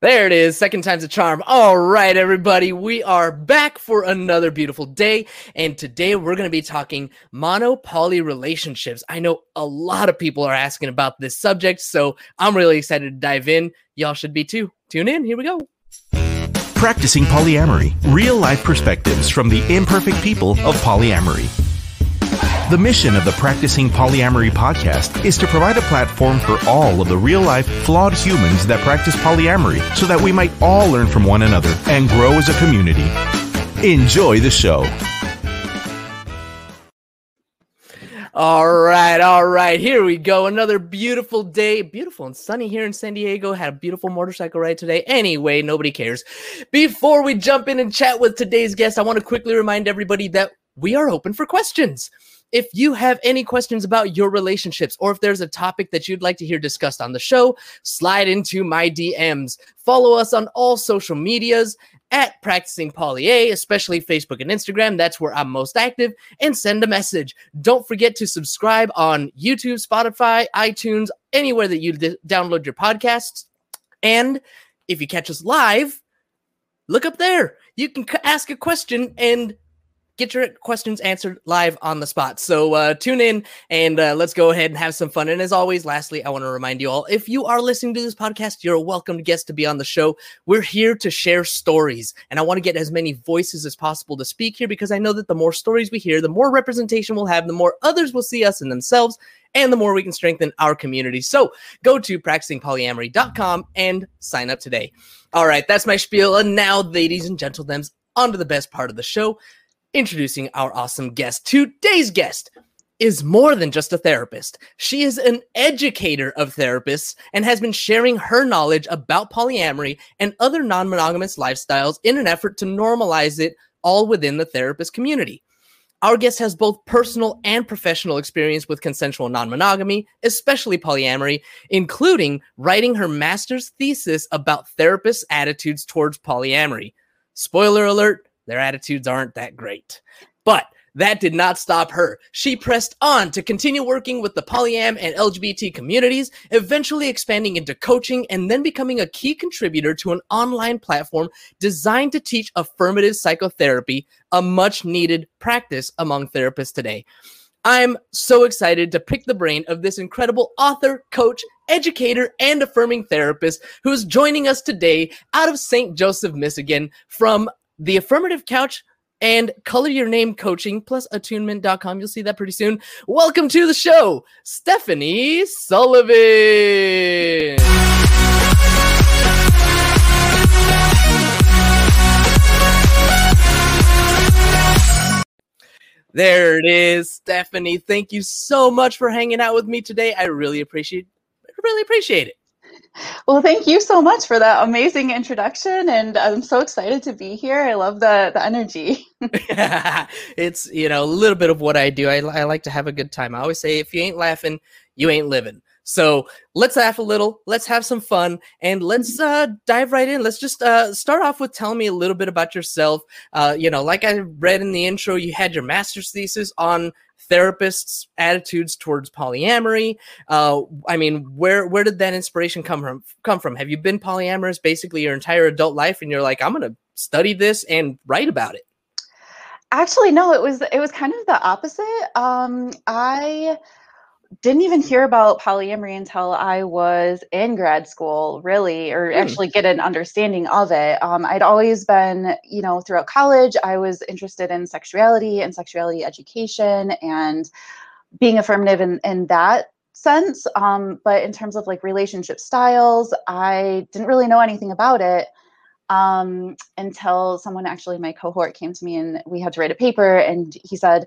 There it is. Second time's a charm. All right, everybody. We are back for another beautiful day. And today we're going to be talking mono poly relationships. I know a lot of people are asking about this subject, so I'm really excited to dive in. Y'all should be too. Tune in. Here we go. Practicing polyamory, real life perspectives from the imperfect people of polyamory. The mission of the Practicing Polyamory podcast is to provide a platform for all of the real life, flawed humans that practice polyamory so that we might all learn from one another and grow as a community. Enjoy the show. All right, all right. Here we go. Another beautiful day. Beautiful and sunny here in San Diego. Had a beautiful motorcycle ride today. Anyway, nobody cares. Before we jump in and chat with today's guest, I want to quickly remind everybody that we are open for questions. If you have any questions about your relationships or if there's a topic that you'd like to hear discussed on the show, slide into my DMs. Follow us on all social medias at Practicing Poly A, especially Facebook and Instagram. That's where I'm most active. And send a message. Don't forget to subscribe on YouTube, Spotify, iTunes, anywhere that you d- download your podcasts. And if you catch us live, look up there. You can c- ask a question and get your questions answered live on the spot. So uh, tune in and uh, let's go ahead and have some fun. And as always, lastly, I want to remind you all if you are listening to this podcast, you're a welcome guest to be on the show. We're here to share stories, and I want to get as many voices as possible to speak here because I know that the more stories we hear, the more representation we'll have, the more others will see us in themselves. And the more we can strengthen our community. So go to practicingpolyamory.com and sign up today. All right, that's my spiel. And now, ladies and gentlemen, on to the best part of the show Introducing our awesome guest. Today's guest is more than just a therapist. She is an educator of therapists and has been sharing her knowledge about polyamory and other non monogamous lifestyles in an effort to normalize it all within the therapist community. Our guest has both personal and professional experience with consensual non monogamy, especially polyamory, including writing her master's thesis about therapists' attitudes towards polyamory. Spoiler alert, their attitudes aren't that great. But that did not stop her. She pressed on to continue working with the polyam and LGBT communities, eventually expanding into coaching and then becoming a key contributor to an online platform designed to teach affirmative psychotherapy, a much needed practice among therapists today. I'm so excited to pick the brain of this incredible author, coach, educator, and affirming therapist who is joining us today out of St. Joseph, Michigan from the affirmative couch and color your name coaching plus attunement.com. You'll see that pretty soon. Welcome to the show, Stephanie Sullivan. There it is, Stephanie. Thank you so much for hanging out with me today. I really appreciate really appreciate it. Well, thank you so much for that amazing introduction, and I'm so excited to be here. I love the the energy. it's you know a little bit of what I do. I, I like to have a good time. I always say, if you ain't laughing, you ain't living. So let's laugh a little, let's have some fun, and let's uh, dive right in. Let's just uh, start off with telling me a little bit about yourself. Uh, you know, like I read in the intro, you had your master's thesis on therapists' attitudes towards polyamory. Uh, I mean, where where did that inspiration come from? Come from? Have you been polyamorous basically your entire adult life, and you're like, I'm going to study this and write about it? Actually, no. It was it was kind of the opposite. Um, I didn't even hear about polyamory until I was in grad school, really, or hmm. actually get an understanding of it. Um, I'd always been, you know, throughout college, I was interested in sexuality and sexuality education and being affirmative in, in that sense. Um, but in terms of like relationship styles, I didn't really know anything about it um, until someone actually, my cohort came to me and we had to write a paper. And he said,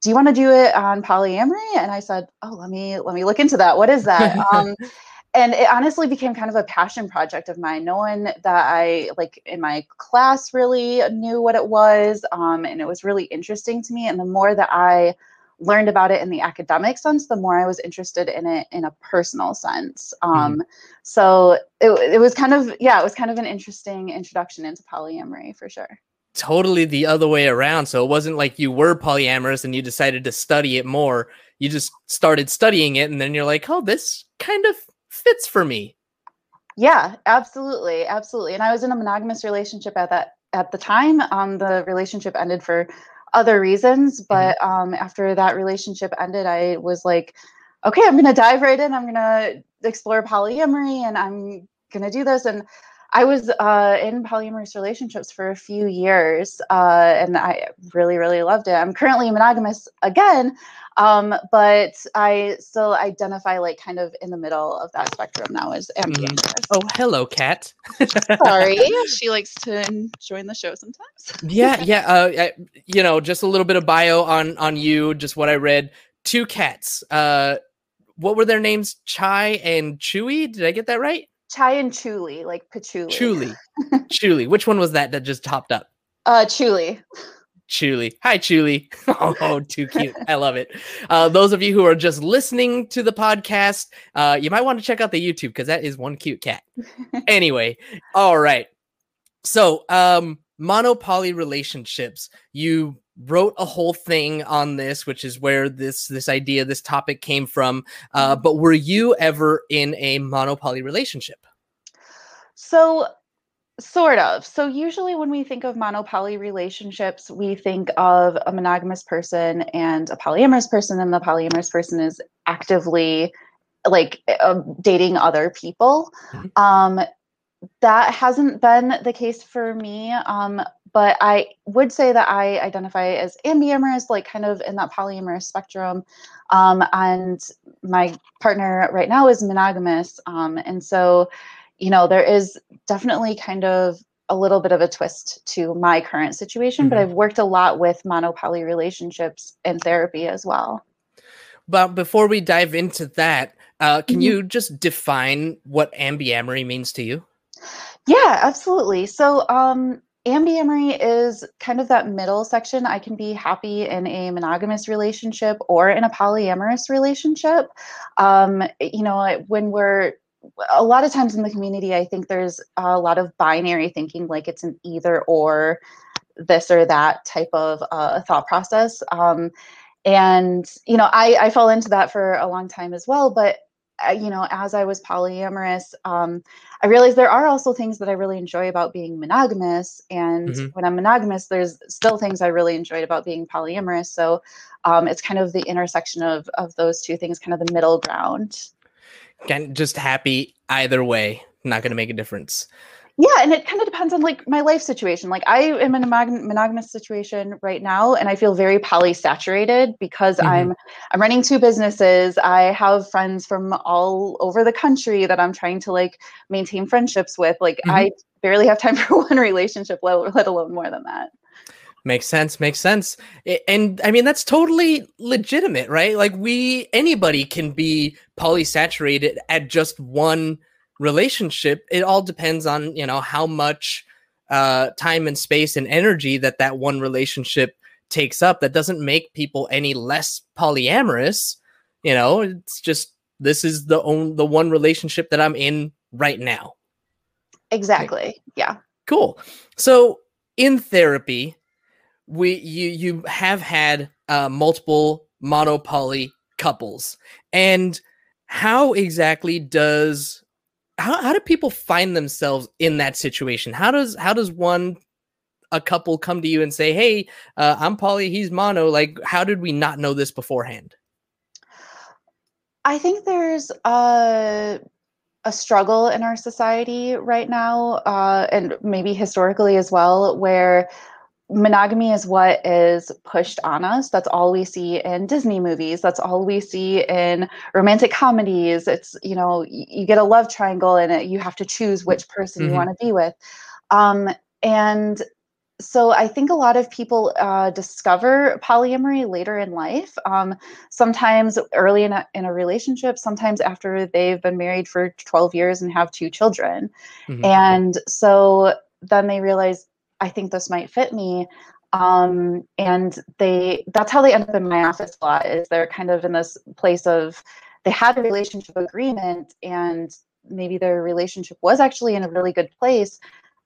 do you want to do it on polyamory? And i said oh let me let me look into that. What is that? Um, and it honestly became kind of a passion project of mine. No one that i like in my class really knew what it was um, and it was really interesting to me. And the more that i learned about it in the academic sense the more i was interested in it in a personal sense. Um, mm-hmm. so it, it was kind of yeah it was kind of an interesting introduction into polyamory for sure totally the other way around. So it wasn't like you were polyamorous and you decided to study it more. You just started studying it and then you're like, oh, this kind of fits for me. Yeah, absolutely, absolutely. And I was in a monogamous relationship at that at the time. Um, the relationship ended for other reasons, but mm-hmm. um, after that relationship ended, I was like, okay, I'm gonna dive right in. I'm gonna explore polyamory, and I'm gonna do this. And I was uh, in polyamorous relationships for a few years, uh, and I really, really loved it. I'm currently monogamous again, um, but I still identify like kind of in the middle of that spectrum now as ambivalent. Mm. Oh, hello, Kat. Sorry, she likes to join the show sometimes. yeah, yeah. Uh, I, you know, just a little bit of bio on on you, just what I read. Two cats. Uh, what were their names? Chai and Chewy. Did I get that right? Chai and Chuli, like patchouli. Chuli. Chuli. Which one was that that just topped up? Uh, Chuli. Chuli. Hi, Chuli. Oh, oh, too cute. I love it. Uh, those of you who are just listening to the podcast, uh, you might want to check out the YouTube because that is one cute cat. anyway, all right. So, um, mono-poly relationships. You wrote a whole thing on this, which is where this this idea, this topic came from. Uh, mm-hmm. but were you ever in a mono-poly relationship? So Sort of. So usually when we think of mono-poly relationships, we think of a monogamous person and a polyamorous person, and the polyamorous person is actively like uh, dating other people. Mm-hmm. Um, that hasn't been the case for me. Um, but I would say that I identify as ambiamorous, like kind of in that polyamorous spectrum. Um, and my partner right now is monogamous. Um, and so you know, there is definitely kind of a little bit of a twist to my current situation, mm-hmm. but I've worked a lot with mono-poly relationships in therapy as well. But before we dive into that, uh, can mm-hmm. you just define what ambiamory means to you? Yeah, absolutely. So, um, ambiamory is kind of that middle section. I can be happy in a monogamous relationship or in a polyamorous relationship. Um, you know, when we're a lot of times in the community, I think there's a lot of binary thinking, like it's an either or this or that type of uh, thought process. Um, and, you know, I, I into that for a long time as well. But, you know, as I was polyamorous, um, I realized there are also things that I really enjoy about being monogamous. And mm-hmm. when I'm monogamous, there's still things I really enjoyed about being polyamorous. So um, it's kind of the intersection of, of those two things, kind of the middle ground can just happy either way. Not going to make a difference. Yeah, and it kind of depends on like my life situation. Like I am in a monogamous situation right now, and I feel very polysaturated because mm-hmm. I'm I'm running two businesses. I have friends from all over the country that I'm trying to like maintain friendships with. Like mm-hmm. I barely have time for one relationship, let, let alone more than that. Makes sense. Makes sense. And I mean, that's totally legitimate, right? Like, we, anybody can be polysaturated at just one relationship. It all depends on, you know, how much uh, time and space and energy that that one relationship takes up. That doesn't make people any less polyamorous. You know, it's just this is the only the one relationship that I'm in right now. Exactly. Yeah. Cool. So in therapy, we you you have had uh, multiple mono-poly couples, and how exactly does how how do people find themselves in that situation? How does how does one a couple come to you and say, "Hey, uh, I'm poly, he's mono." Like, how did we not know this beforehand? I think there's a a struggle in our society right now, uh, and maybe historically as well, where monogamy is what is pushed on us. That's all we see in Disney movies. That's all we see in romantic comedies. It's, you know, you get a love triangle and you have to choose which person mm-hmm. you want to be with. Um, and so I think a lot of people uh, discover polyamory later in life. Um, sometimes early in a, in a relationship, sometimes after they've been married for 12 years and have two children. Mm-hmm. And so then they realize I think this might fit me. Um, and they that's how they end up in my office a lot is they're kind of in this place of they had a relationship agreement and maybe their relationship was actually in a really good place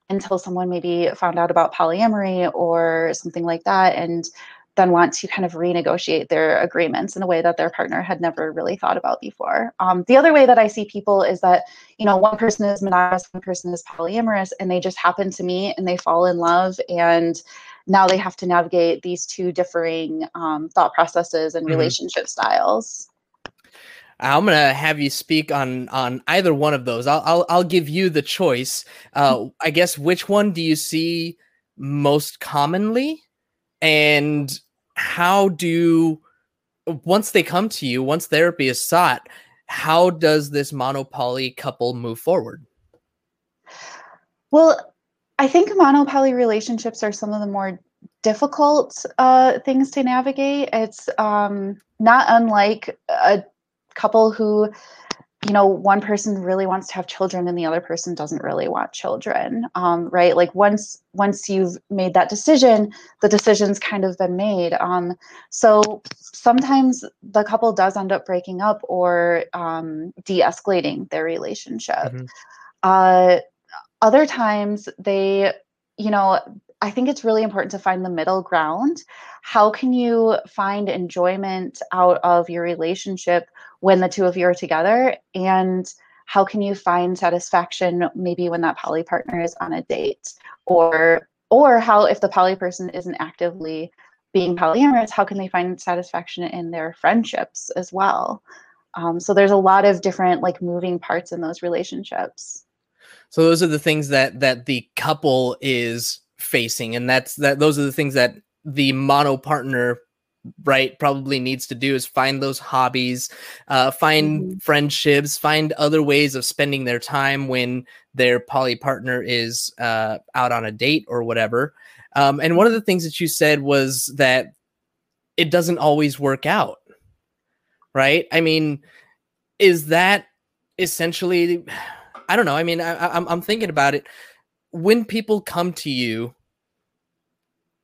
until someone maybe found out about polyamory or something like that and then want to kind of renegotiate their agreements in a way that their partner had never really thought about before. Um, the other way that I see people is that, you know, one person is monogamous, one person is polyamorous, and they just happen to meet and they fall in love. And now they have to navigate these two differing um, thought processes and mm-hmm. relationship styles. I'm gonna have you speak on on either one of those. I'll I'll, I'll give you the choice. Uh, I guess which one do you see most commonly, and how do once they come to you, once therapy is sought, how does this mono-poly couple move forward? Well, I think mono-poly relationships are some of the more difficult uh, things to navigate. It's um, not unlike a couple who you know one person really wants to have children and the other person doesn't really want children um, right like once once you've made that decision the decision's kind of been made um, so sometimes the couple does end up breaking up or um, de-escalating their relationship mm-hmm. uh, other times they you know I think it's really important to find the middle ground. How can you find enjoyment out of your relationship when the two of you are together? And how can you find satisfaction maybe when that poly partner is on a date? Or or how if the poly person isn't actively being polyamorous, how can they find satisfaction in their friendships as well? Um, so there's a lot of different like moving parts in those relationships. So those are the things that that the couple is facing and that's that those are the things that the mono partner right probably needs to do is find those hobbies uh, find mm-hmm. friendships find other ways of spending their time when their poly partner is uh, out on a date or whatever. Um, and one of the things that you said was that it doesn't always work out right? I mean is that essentially i don't know i mean I, I'm, I'm thinking about it. When people come to you,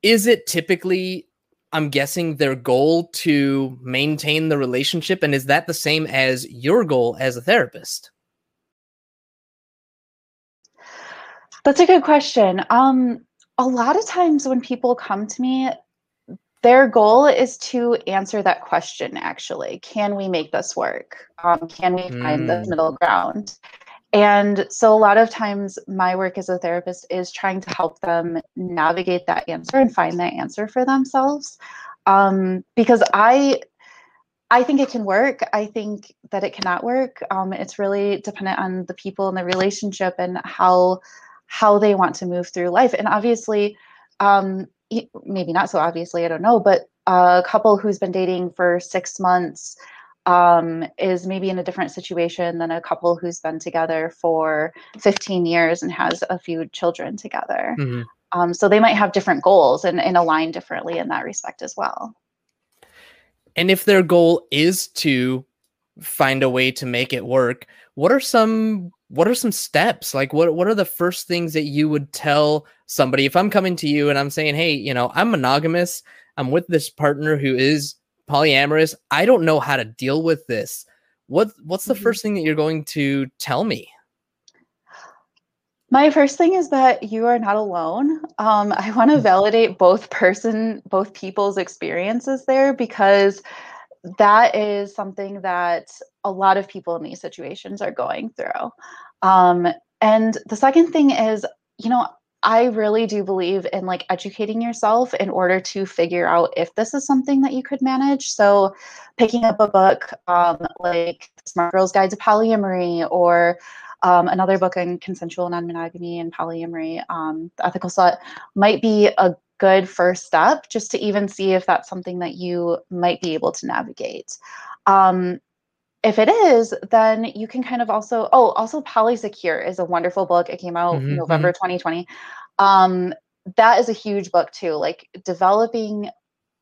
is it typically, I'm guessing, their goal to maintain the relationship? And is that the same as your goal as a therapist? That's a good question. Um, a lot of times when people come to me, their goal is to answer that question actually can we make this work um, can we find mm. the middle ground and so, a lot of times, my work as a therapist is trying to help them navigate that answer and find that answer for themselves. Um, because I, I think it can work. I think that it cannot work. Um, it's really dependent on the people and the relationship and how how they want to move through life. And obviously, um, maybe not so obviously, I don't know, but a couple who's been dating for six months um, is maybe in a different situation than a couple who's been together for 15 years and has a few children together. Mm-hmm. Um, so they might have different goals and, and align differently in that respect as well. And if their goal is to find a way to make it work, what are some what are some steps? Like what what are the first things that you would tell somebody if I'm coming to you and I'm saying, "Hey, you know, I'm monogamous. I'm with this partner who is polyamorous. I don't know how to deal with this. What what's the mm-hmm. first thing that you're going to tell me? My first thing is that you are not alone. Um, I want to mm. validate both person, both people's experiences there because that is something that a lot of people in these situations are going through. Um, and the second thing is, you know, I really do believe in like educating yourself in order to figure out if this is something that you could manage. So, picking up a book um, like Smart Girl's Guide to Polyamory or um, another book on consensual non monogamy and polyamory, um, The Ethical Slut, might be a good first step just to even see if that's something that you might be able to navigate. Um, if it is, then you can kind of also oh, also Polysecure is a wonderful book. It came out mm-hmm. November 2020. Mm-hmm. Um, that is a huge book too. Like developing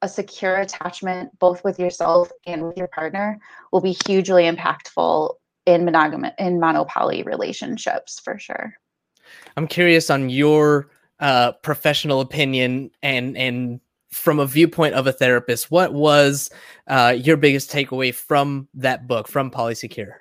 a secure attachment both with yourself and with your partner will be hugely impactful in monogamy in mono-poly relationships for sure. I'm curious on your uh, professional opinion and and from a viewpoint of a therapist, what was uh, your biggest takeaway from that book, from Polysecure?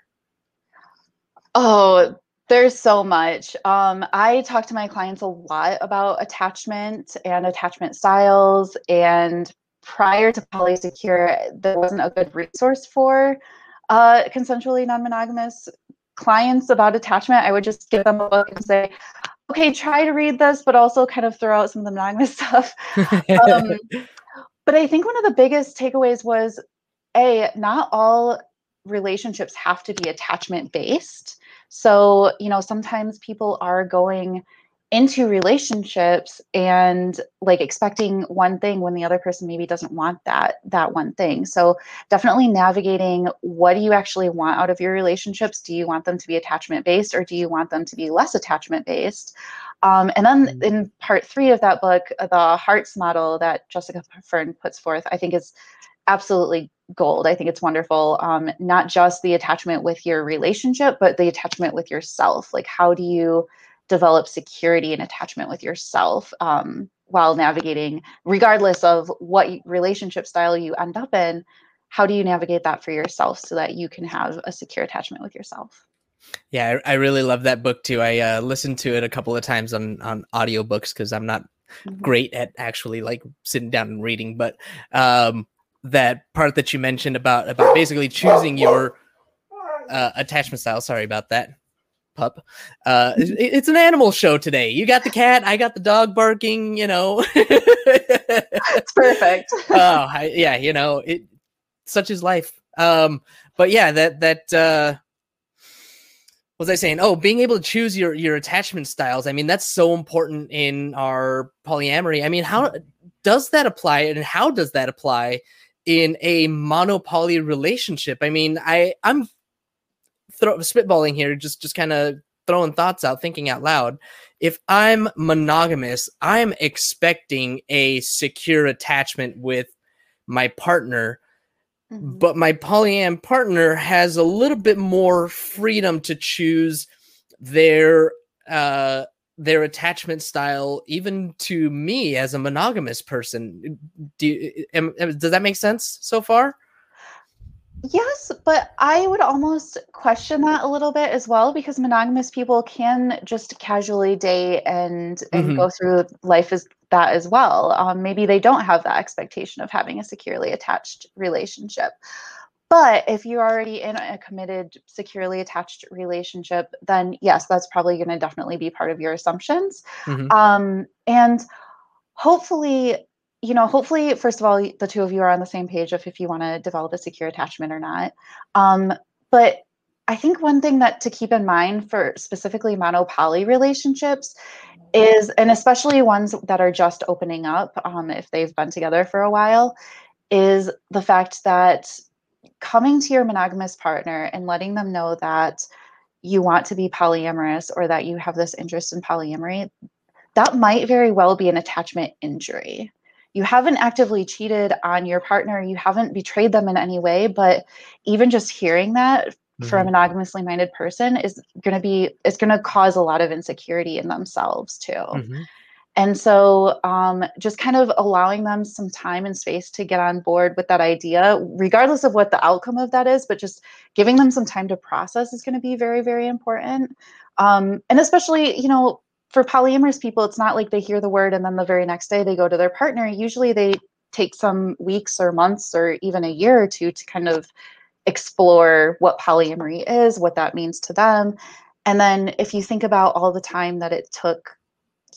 Oh, there's so much. Um, I talk to my clients a lot about attachment and attachment styles and prior to polysecure, there wasn't a good resource for uh, consensually non-monogamous clients about attachment. I would just give them a book and say, okay, try to read this, but also kind of throw out some of the monogamous stuff. um, but I think one of the biggest takeaways was a not all relationships have to be attachment based. So, you know, sometimes people are going into relationships and like expecting one thing when the other person maybe doesn't want that that one thing so definitely navigating what do you actually want out of your relationships do you want them to be attachment based or do you want them to be less attachment based um, and then mm-hmm. in part three of that book the hearts model that jessica fern puts forth i think is absolutely gold. I think it's wonderful. Um, not just the attachment with your relationship, but the attachment with yourself. Like, how do you develop security and attachment with yourself um, while navigating, regardless of what relationship style you end up in? How do you navigate that for yourself so that you can have a secure attachment with yourself? Yeah, I, I really love that book too. I uh, listened to it a couple of times on on audiobooks because I'm not mm-hmm. great at actually like sitting down and reading, but um, that part that you mentioned about about basically choosing your uh, attachment style. Sorry about that, pup. Uh, it, it's an animal show today. You got the cat, I got the dog barking. You know, it's perfect. oh, I, yeah, you know it. Such is life. Um, but yeah, that that uh, was I saying? Oh, being able to choose your your attachment styles. I mean, that's so important in our polyamory. I mean, how does that apply, and how does that apply in a mono-poly relationship. I mean, I I'm throw, spitballing here, just just kind of throwing thoughts out, thinking out loud. If I'm monogamous, I'm expecting a secure attachment with my partner. Mm-hmm. But my polyam partner has a little bit more freedom to choose their uh, their attachment style even to me as a monogamous person do you, am, does that make sense so far yes but i would almost question that a little bit as well because monogamous people can just casually date and and mm-hmm. go through life as that as well um, maybe they don't have that expectation of having a securely attached relationship but if you're already in a committed, securely attached relationship, then yes, that's probably going to definitely be part of your assumptions. Mm-hmm. Um, and hopefully, you know, hopefully, first of all, the two of you are on the same page of if you want to develop a secure attachment or not. Um, but I think one thing that to keep in mind for specifically mono-poly relationships is, and especially ones that are just opening up, um, if they've been together for a while, is the fact that coming to your monogamous partner and letting them know that you want to be polyamorous or that you have this interest in polyamory, that might very well be an attachment injury. You haven't actively cheated on your partner, you haven't betrayed them in any way, but even just hearing that mm-hmm. for a monogamously minded person is going to be it's going to cause a lot of insecurity in themselves too. Mm-hmm. And so, um, just kind of allowing them some time and space to get on board with that idea, regardless of what the outcome of that is, but just giving them some time to process is going to be very, very important. Um, and especially, you know, for polyamorous people, it's not like they hear the word and then the very next day they go to their partner. Usually they take some weeks or months or even a year or two to kind of explore what polyamory is, what that means to them. And then if you think about all the time that it took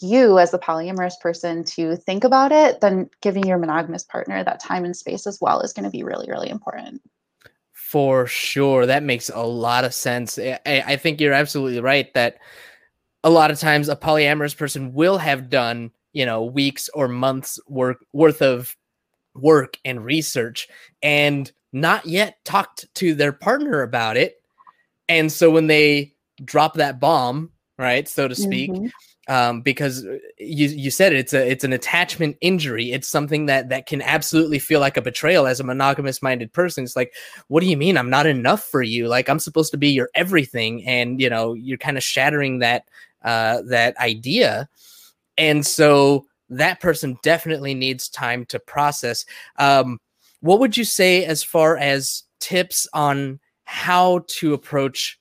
you as a polyamorous person to think about it, then giving your monogamous partner that time and space as well is going to be really, really important. For sure. That makes a lot of sense. I, I think you're absolutely right that a lot of times a polyamorous person will have done, you know, weeks or months work worth of work and research and not yet talked to their partner about it. And so when they drop that bomb, right, so to speak, mm-hmm um, because uh, you you said it, it's a it's an attachment injury. It's something that that can absolutely feel like a betrayal as a monogamous minded person. It's like, what do you mean I'm not enough for you? Like I'm supposed to be your everything, and you know you're kind of shattering that uh, that idea, and so that person definitely needs time to process. Um, what would you say as far as tips on how to approach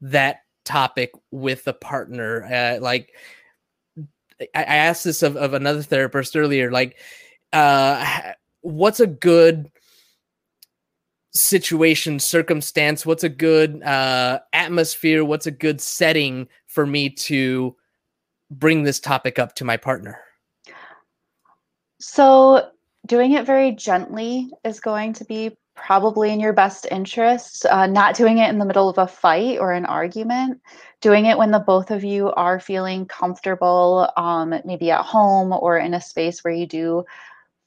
that topic with a partner? Uh, like I, I asked this of, of another therapist earlier like uh what's a good situation circumstance? What's a good uh atmosphere? What's a good setting for me to bring this topic up to my partner so doing it very gently is going to be probably in your best interest. Uh, not doing it in the middle of a fight or an argument, doing it when the both of you are feeling comfortable, um, maybe at home or in a space where you do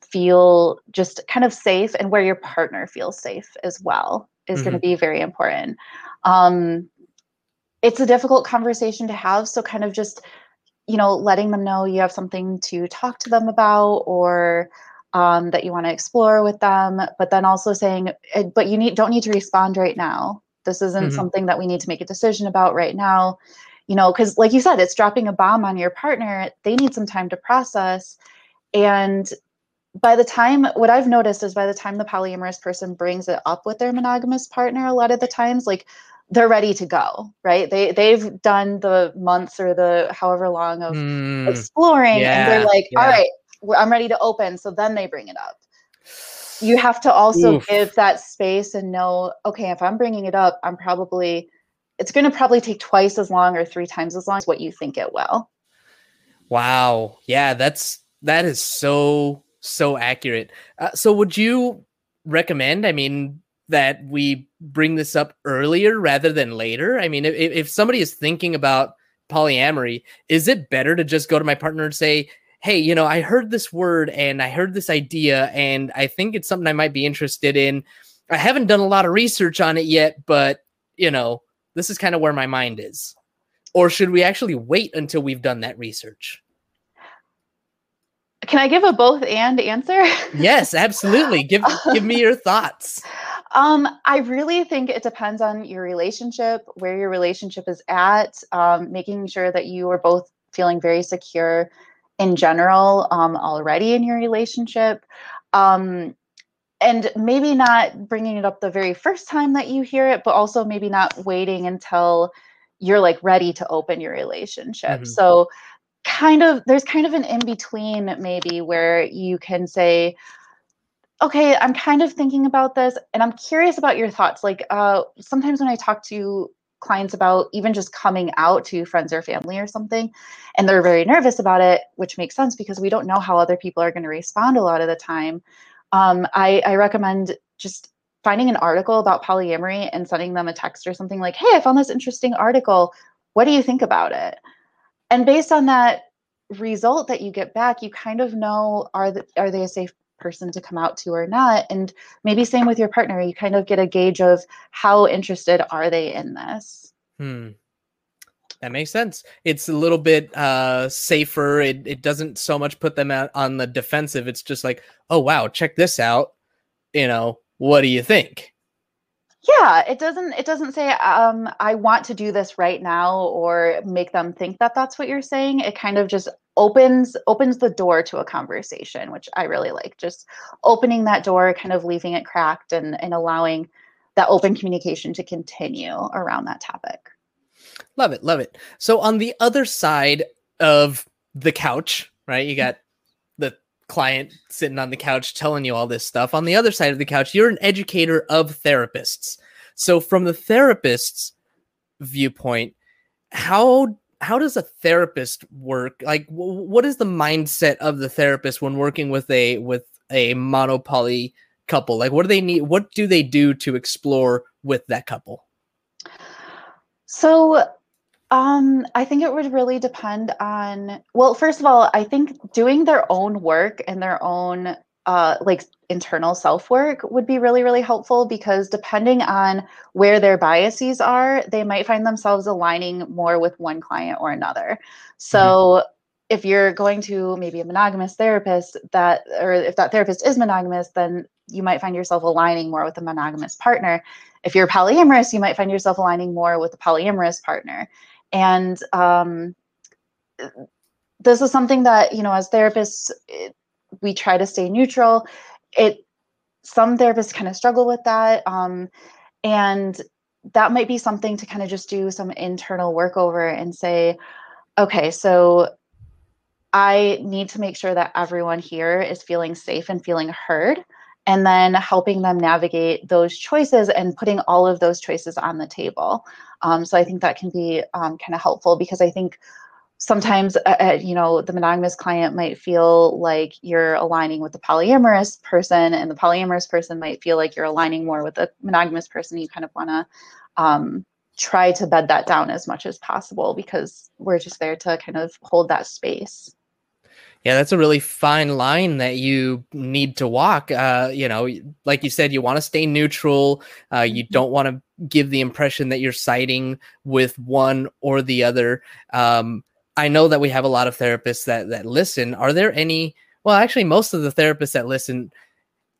feel just kind of safe and where your partner feels safe as well is mm-hmm. going to be very important. Um, it's a difficult conversation to have, so kind of just you know letting them know you have something to talk to them about or um, that you want to explore with them but then also saying eh, but you need don't need to respond right now. This isn't mm-hmm. something that we need to make a decision about right now. You know because like you said it's dropping a bomb on your partner. They need some time to process. And by the time what i've noticed is by the time the polyamorous person brings it up with their monogamous partner a lot of the times like they're ready to go right? They they've done the months or the however long of mm, exploring yeah, and they're like yeah. all right i'm ready to open. So then they bring it up. You have to also Oof. give that space and know okay if i'm bringing it up i'm probably it's going to probably take twice as long or three times as long as what you think it will. Wow. Yeah that's that is so so accurate. Uh, so would you recommend i mean that we bring this up earlier rather than later? I mean, if, if somebody is thinking about polyamory, is it better to just go to my partner and say, hey, you know, I heard this word and I heard this idea and I think it's something I might be interested in. I haven't done a lot of research on it yet, but, you know, this is kind of where my mind is. Or should we actually wait until we've done that research? Can I give a both and answer? yes, absolutely. Give give me your thoughts. Um, I really think it depends on your relationship, where your relationship is at, um, making sure that you are both feeling very secure in general um, already in your relationship. Um, and maybe not bringing it up the very first time that you hear it, but also maybe not waiting until you're like ready to open your relationship. Mm-hmm. So, kind of, there's kind of an in between maybe where you can say, okay, I'm kind of thinking about this and I'm curious about your thoughts. Like uh, sometimes when I talk to clients about even just coming out to friends or family or something, and they're very nervous about it, which makes sense because we don't know how other people are going to respond a lot of the time. Um, I, I recommend just finding an article about polyamory and sending them a text or something like, hey, I found this interesting article. What do you think about it? And based on that result that you get back, you kind of know are the, are they a safe person to come out to or not and maybe same with your partner you kind of get a gauge of how interested are they in this. Hmm. That makes sense. It's a little bit uh safer it, it doesn't so much put them out on the defensive it's just like oh wow check this out you know what do you think yeah it doesn't it doesn't say um i want to do this right now or make them think that that's what you're saying. It kind of just opens opens the door to a conversation which i really like. Just opening that door kind of leaving it cracked and and allowing that open communication to continue around that topic. Love it love it. So on the other side of the couch right you got the client sitting on the couch telling you all this stuff. On the other side of the couch you're an educator of therapists. So from the therapist's viewpoint how how does a therapist work? Like w- what is the mindset of the therapist when working with a with a mono-poly couple? Like what do they need what do they do to explore with that couple? So um i think it would really depend on well first of all i think doing their own work and their own uh, like internal self work would be really, really helpful because depending on where their biases are, they might find themselves aligning more with one client or another. So, mm-hmm. if you're going to maybe a monogamous therapist, that, or if that therapist is monogamous, then you might find yourself aligning more with a monogamous partner. If you're polyamorous, you might find yourself aligning more with a polyamorous partner. And um, this is something that, you know, as therapists, we try to stay neutral. It some therapists kind of struggle with that, um, and that might be something to kind of just do some internal work over and say, okay, so I need to make sure that everyone here is feeling safe and feeling heard, and then helping them navigate those choices and putting all of those choices on the table. Um, so I think that can be um, kind of helpful because I think sometimes uh, uh, you know the monogamous client might feel like you're aligning with the polyamorous person and the polyamorous person might feel like you're aligning more with the monogamous person you kind of want to um, try to bed that down as much as possible because we're just there to kind of hold that space yeah, that's a really fine line that you need to walk. Uh, you know, like you said, you want to stay neutral. Uh, you mm-hmm. don't want to give the impression that you're siding with one or the other. Um, I know that we have a lot of therapists that that listen. Are there any? Well, actually, most of the therapists that listen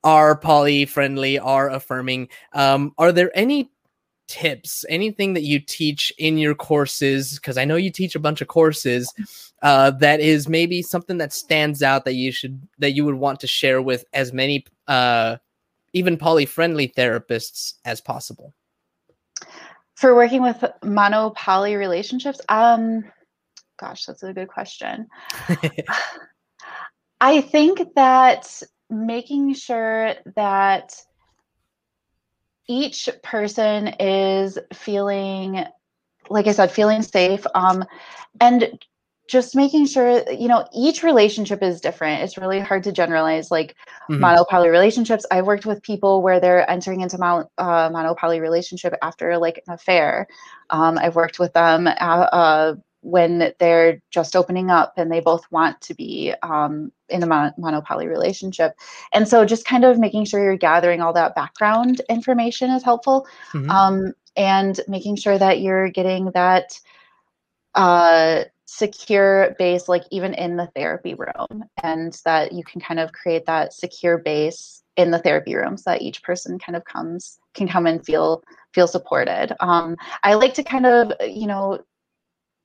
are poly friendly, are affirming. Um, are there any tips, anything that you teach in your courses? Because I know you teach a bunch of courses. Uh, that is maybe something that stands out that you should that you would want to share with as many uh, even poly friendly therapists as possible. For working with mono poly relationships, um, Gosh, that's a good question. I think that making sure that each person is feeling, like I said, feeling safe, um, and just making sure you know each relationship is different. It's really hard to generalize like mm-hmm. mono-poly relationships. I've worked with people where they're entering into mon- uh, mono-poly relationship after like an affair. Um, i've worked with them uh, uh, when they're just opening up and they both want to be um, in a mon- mono-poly relationship. And so just kind of making sure you're gathering all that background information is helpful. Mm-hmm. Um, and making sure that you're getting that uh, secure base, like even in the therapy room, and that you can kind of create that secure base in the therapy room so that each person kind of comes can come and feel feel supported. Um, I like to kind of, you know,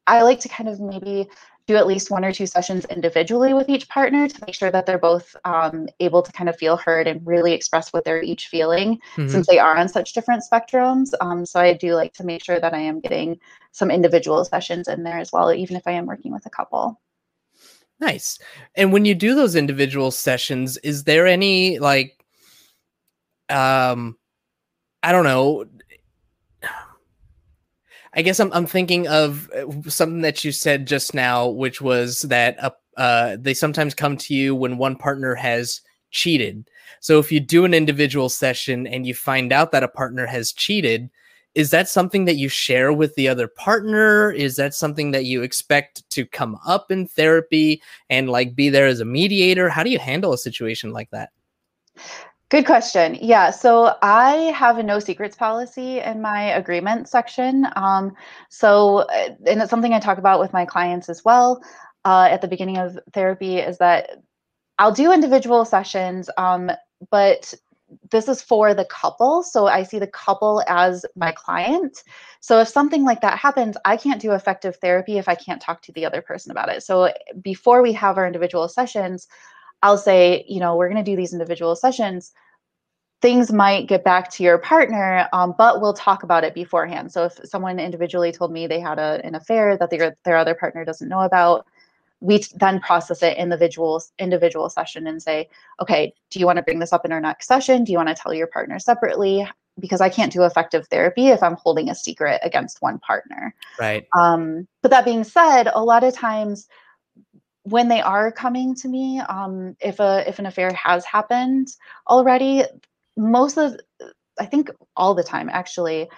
I like to kind of maybe do at least one or two sessions individually with each partner to make sure that they're both um, able to kind of feel heard and really express what they're each feeling mm-hmm. since they are on such different spectrums. Um, so I do like to make sure that I am getting some individual sessions in there as well, even if I am working with a couple. Nice. And when you do those individual sessions, is there any like, um, I don't know, I guess I'm I'm thinking of uh, something that you said just now, which was that uh, uh, they sometimes come to you when one partner has cheated. So if you do an individual session and you find out that a partner has cheated, is that something that you share with the other partner? Is that something that you expect to come up in therapy and like be there as a mediator? How do you handle a situation like that? Good question. Yeah, so I have a no secrets policy in my agreement section. Um, so, uh, and it's something I talk about with my clients as well uh, at the beginning of therapy is that I'll do individual sessions, um, but this is for the couple. So I see the couple as my client. So if something like that happens, I can't do effective therapy if I can't talk to the other person about it. So before we have our individual sessions, I'll say, you know, we're going to do these individual sessions. Things might get back to your partner, um, but we'll talk about it beforehand. So if someone individually told me they had a, an affair that their their other partner doesn't know about, we then process it in the individual individual session and say, okay, do you want to bring this up in our next session? Do you want to tell your partner separately? Because I can't do effective therapy if I'm holding a secret against one partner. Right. Um, but that being said, a lot of times when they are coming to me, um, if a if an affair has happened already, most of I think all the time actually,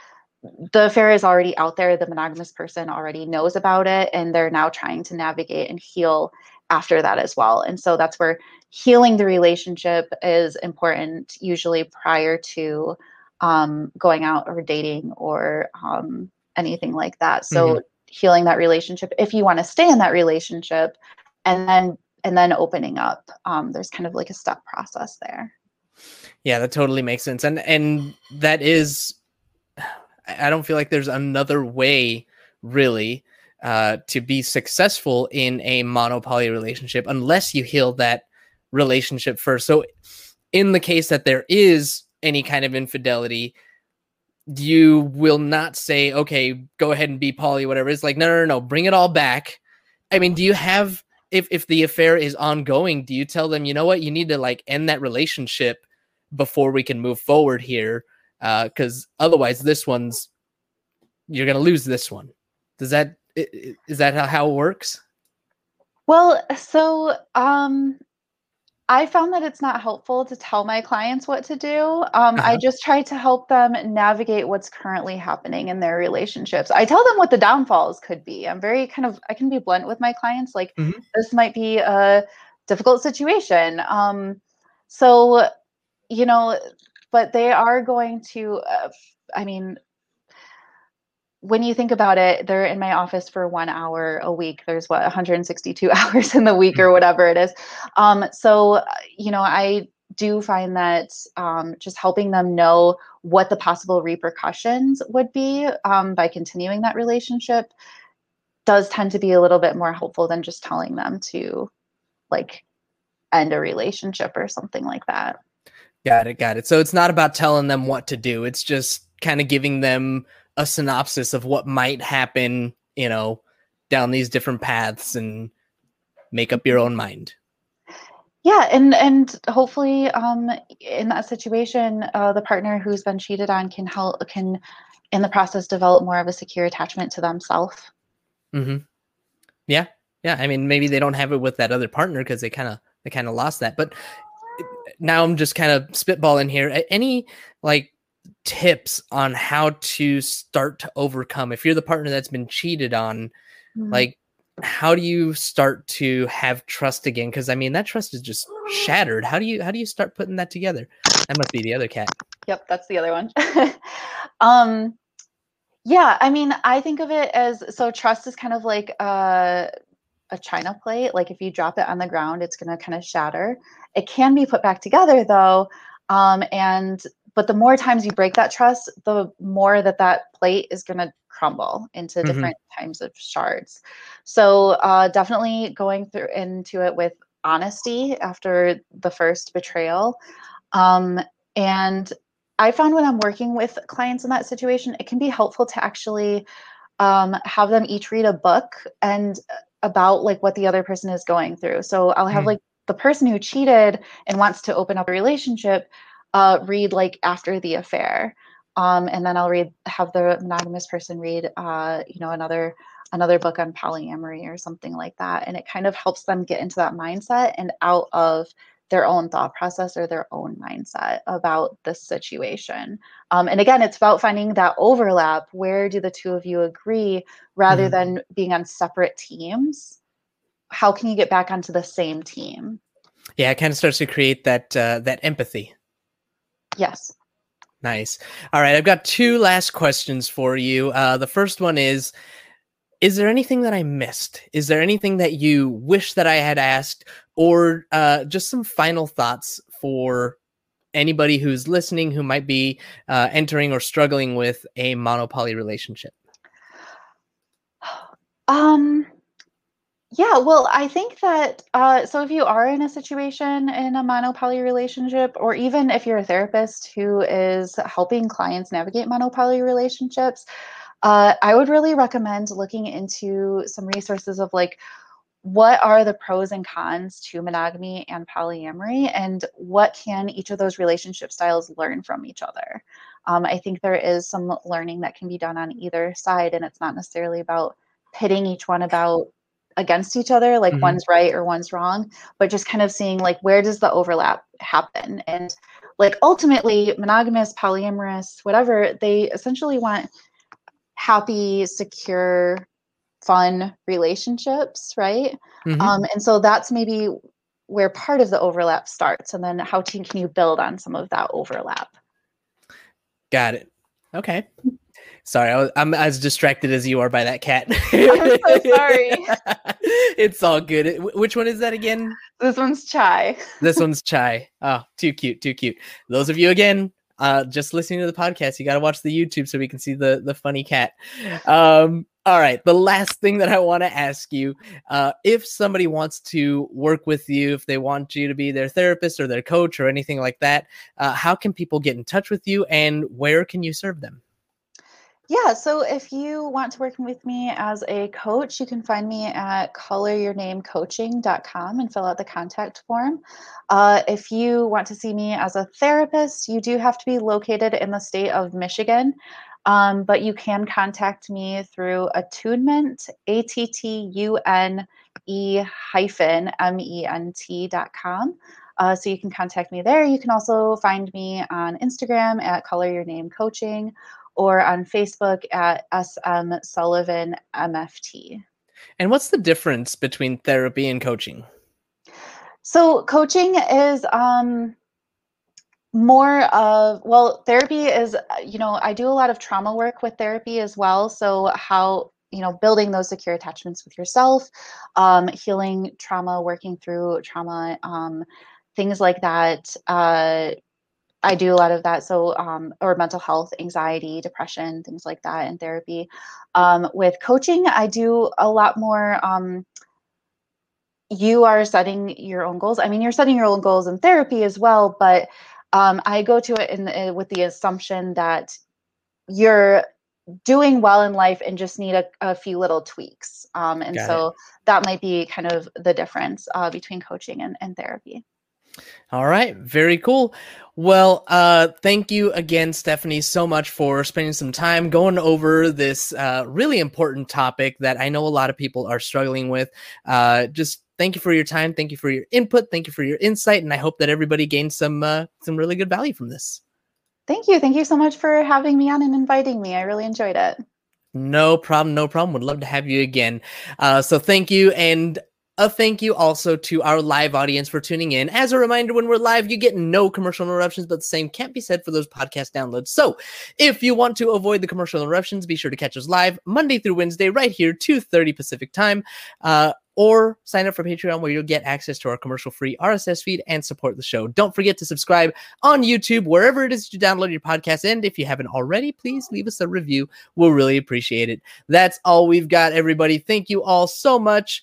the affair is already out there. The monogamous person already knows about it, and they're now trying to navigate and heal after that as well. And so that's where healing the relationship is important, usually prior to um, going out or dating or um, anything like that. So mm-hmm. healing that relationship, if you want to stay in that relationship, and then and then opening up um, there's kind of like a step process there. Yeah that totally makes sense and and that is i don't feel like there's another way really uh, to be successful in a mono-poly relationship unless you heal that relationship first. So in the case that there is any kind of infidelity you will not say okay go ahead and be poly whatever it's like no no no no bring it all back. I mean do you have if if the affair is ongoing, do you tell them, you know what, you need to like end that relationship before we can move forward here? Uh, because uh, otherwise, this one's you're gonna lose this one. Does that is that how it works? Well, so um, I found that it's not helpful to tell my clients what to do. Um, uh-huh. I just try to help them navigate what's currently happening in their relationships. I tell them what the downfalls could be. I'm very kind of, I can be blunt with my clients. Like, mm-hmm. this might be a difficult situation. Um, so, you know, but they are going to, uh, I mean, when you think about it, they're in my office for one hour a week. There's what 162 hours in the week or whatever it is. Um, so, uh, you know, I do find that um, just helping them know what the possible repercussions would be um, by continuing that relationship does tend to be a little bit more helpful than just telling them to like end a relationship or something like that. Got it. Got it. So it's not about telling them what to do. It's just kind of giving them a synopsis of what might happen, you know, down these different paths and make up your own mind. Yeah, and and hopefully, um, in that situation, uh, the partner who's been cheated on can help can, in the process, develop more of a secure attachment to themselves. Hmm. Yeah. Yeah. I mean, maybe they don't have it with that other partner because they kind of they kind of lost that. But now I'm just kind of spitballing here. Any like tips on how to start to overcome. If you're the partner that's been cheated on mm-hmm. like how do you start to have trust again? Because i mean that trust is just shattered. How do you how do you start putting that together? That must be the other cat. Yep that's the other one. Um yeah i mean i think of it as so trust is kind of like a, a china plate. Like if you drop it on the ground it's going to kind of shatter. It can be put back together though um, and but the more times you break that trust the more that that plate is going to crumble into mm-hmm. different kinds of shards so uh, definitely going through into it with honesty after the first betrayal um, and i found when i'm working with clients in that situation it can be helpful to actually um, have them each read a book and uh, about like what the other person is going through so i'll have mm. like the person who cheated and wants to open up a relationship uh, read like after the affair. Um, and then I'll read have the monogamous person read uh, you know another another book on polyamory or something like that. And it kind of helps them get into that mindset and out of their own thought process or their own mindset about the situation. Um, and again it's about finding that overlap. Where do the two of you agree rather mm-hmm. than being on separate teams? How can you get back onto the same team? Yeah it kind of starts to create that uh, that empathy Yes. Nice. All right. I've got two last questions for you. Uh, the first one is Is there anything that I missed? Is there anything that you wish that I had asked, or uh, just some final thoughts for anybody who's listening who might be uh, entering or struggling with a mono-poly relationship? Um, yeah, well, I think that uh, so if you are in a situation in a mono-poly relationship, or even if you're a therapist who is helping clients navigate mono-poly relationships, uh, I would really recommend looking into some resources of like what are the pros and cons to monogamy and polyamory, and what can each of those relationship styles learn from each other. Um, I think there is some learning that can be done on either side, and it's not necessarily about pitting each one about against each other like mm-hmm. one's right or one's wrong but just kind of seeing like where does the overlap happen? And like ultimately monogamous polyamorous whatever they essentially want happy secure fun relationships right? Mm-hmm. um, and so that's maybe where part of the overlap starts and then how can you build on some of that overlap? Got it. Okay Sorry, I was, I'm as distracted as you are by that cat. I'm so sorry. it's all good. Which one is that again? This one's Chai. this one's Chai. Oh, too cute, too cute. Those of you again, uh, just listening to the podcast, you got to watch the YouTube so we can see the the funny cat. Um, all right. The last thing that I want to ask you, uh, if somebody wants to work with you, if they want you to be their therapist or their coach or anything like that, uh, how can people get in touch with you, and where can you serve them? Yeah, so if you want to work with me as a coach, you can find me at coloryournamecoaching.com and fill out the contact form. Uh, if you want to see me as a therapist, you do have to be located in the state of Michigan, um, but you can contact me through attunement, A T T U N E hyphen M E N T.com. Uh, so you can contact me there. You can also find me on Instagram at Color Your Name Coaching or on Facebook at SM Sullivan MFT. And what's the difference between therapy and coaching? So coaching is um, more of well, therapy is you know I do a lot of trauma work with therapy as well. So how you know building those secure attachments with yourself, um, healing trauma, working through trauma, um, things like that. Uh, I do a lot of that. So, um, or mental health, anxiety, depression, things like that in therapy. Um, with coaching, I do a lot more. Um, you are setting your own goals. I mean, you're setting your own goals in therapy as well, but um, I go to it in, in, with the assumption that you're doing well in life and just need a, a few little tweaks. Um, and Got so it. that might be kind of the difference uh, between coaching and, and therapy. All right, very cool. Well, uh, thank you again, Stephanie, so much for spending some time going over this uh, really important topic that I know a lot of people are struggling with. Uh, just thank you for your time, thank you for your input, thank you for your insight, and I hope that everybody gained some uh, some really good value from this. Thank you, thank you so much for having me on and inviting me. I really enjoyed it. No problem, no problem. Would love to have you again. Uh, so thank you, and a thank you also to our live audience for tuning in. As a reminder, when we're live, you get no commercial interruptions, but the same can't be said for those podcast downloads. So if you want to avoid the commercial interruptions, be sure to catch us live Monday through Wednesday, right here, 2.30 Pacific time. Uh, or sign up for Patreon where you'll get access to our commercial free RSS feed and support the show. Don't forget to subscribe on YouTube, wherever it is you download your podcast. And if you haven't already, please leave us a review. We'll really appreciate it. That's all we've got, everybody. Thank you all so much.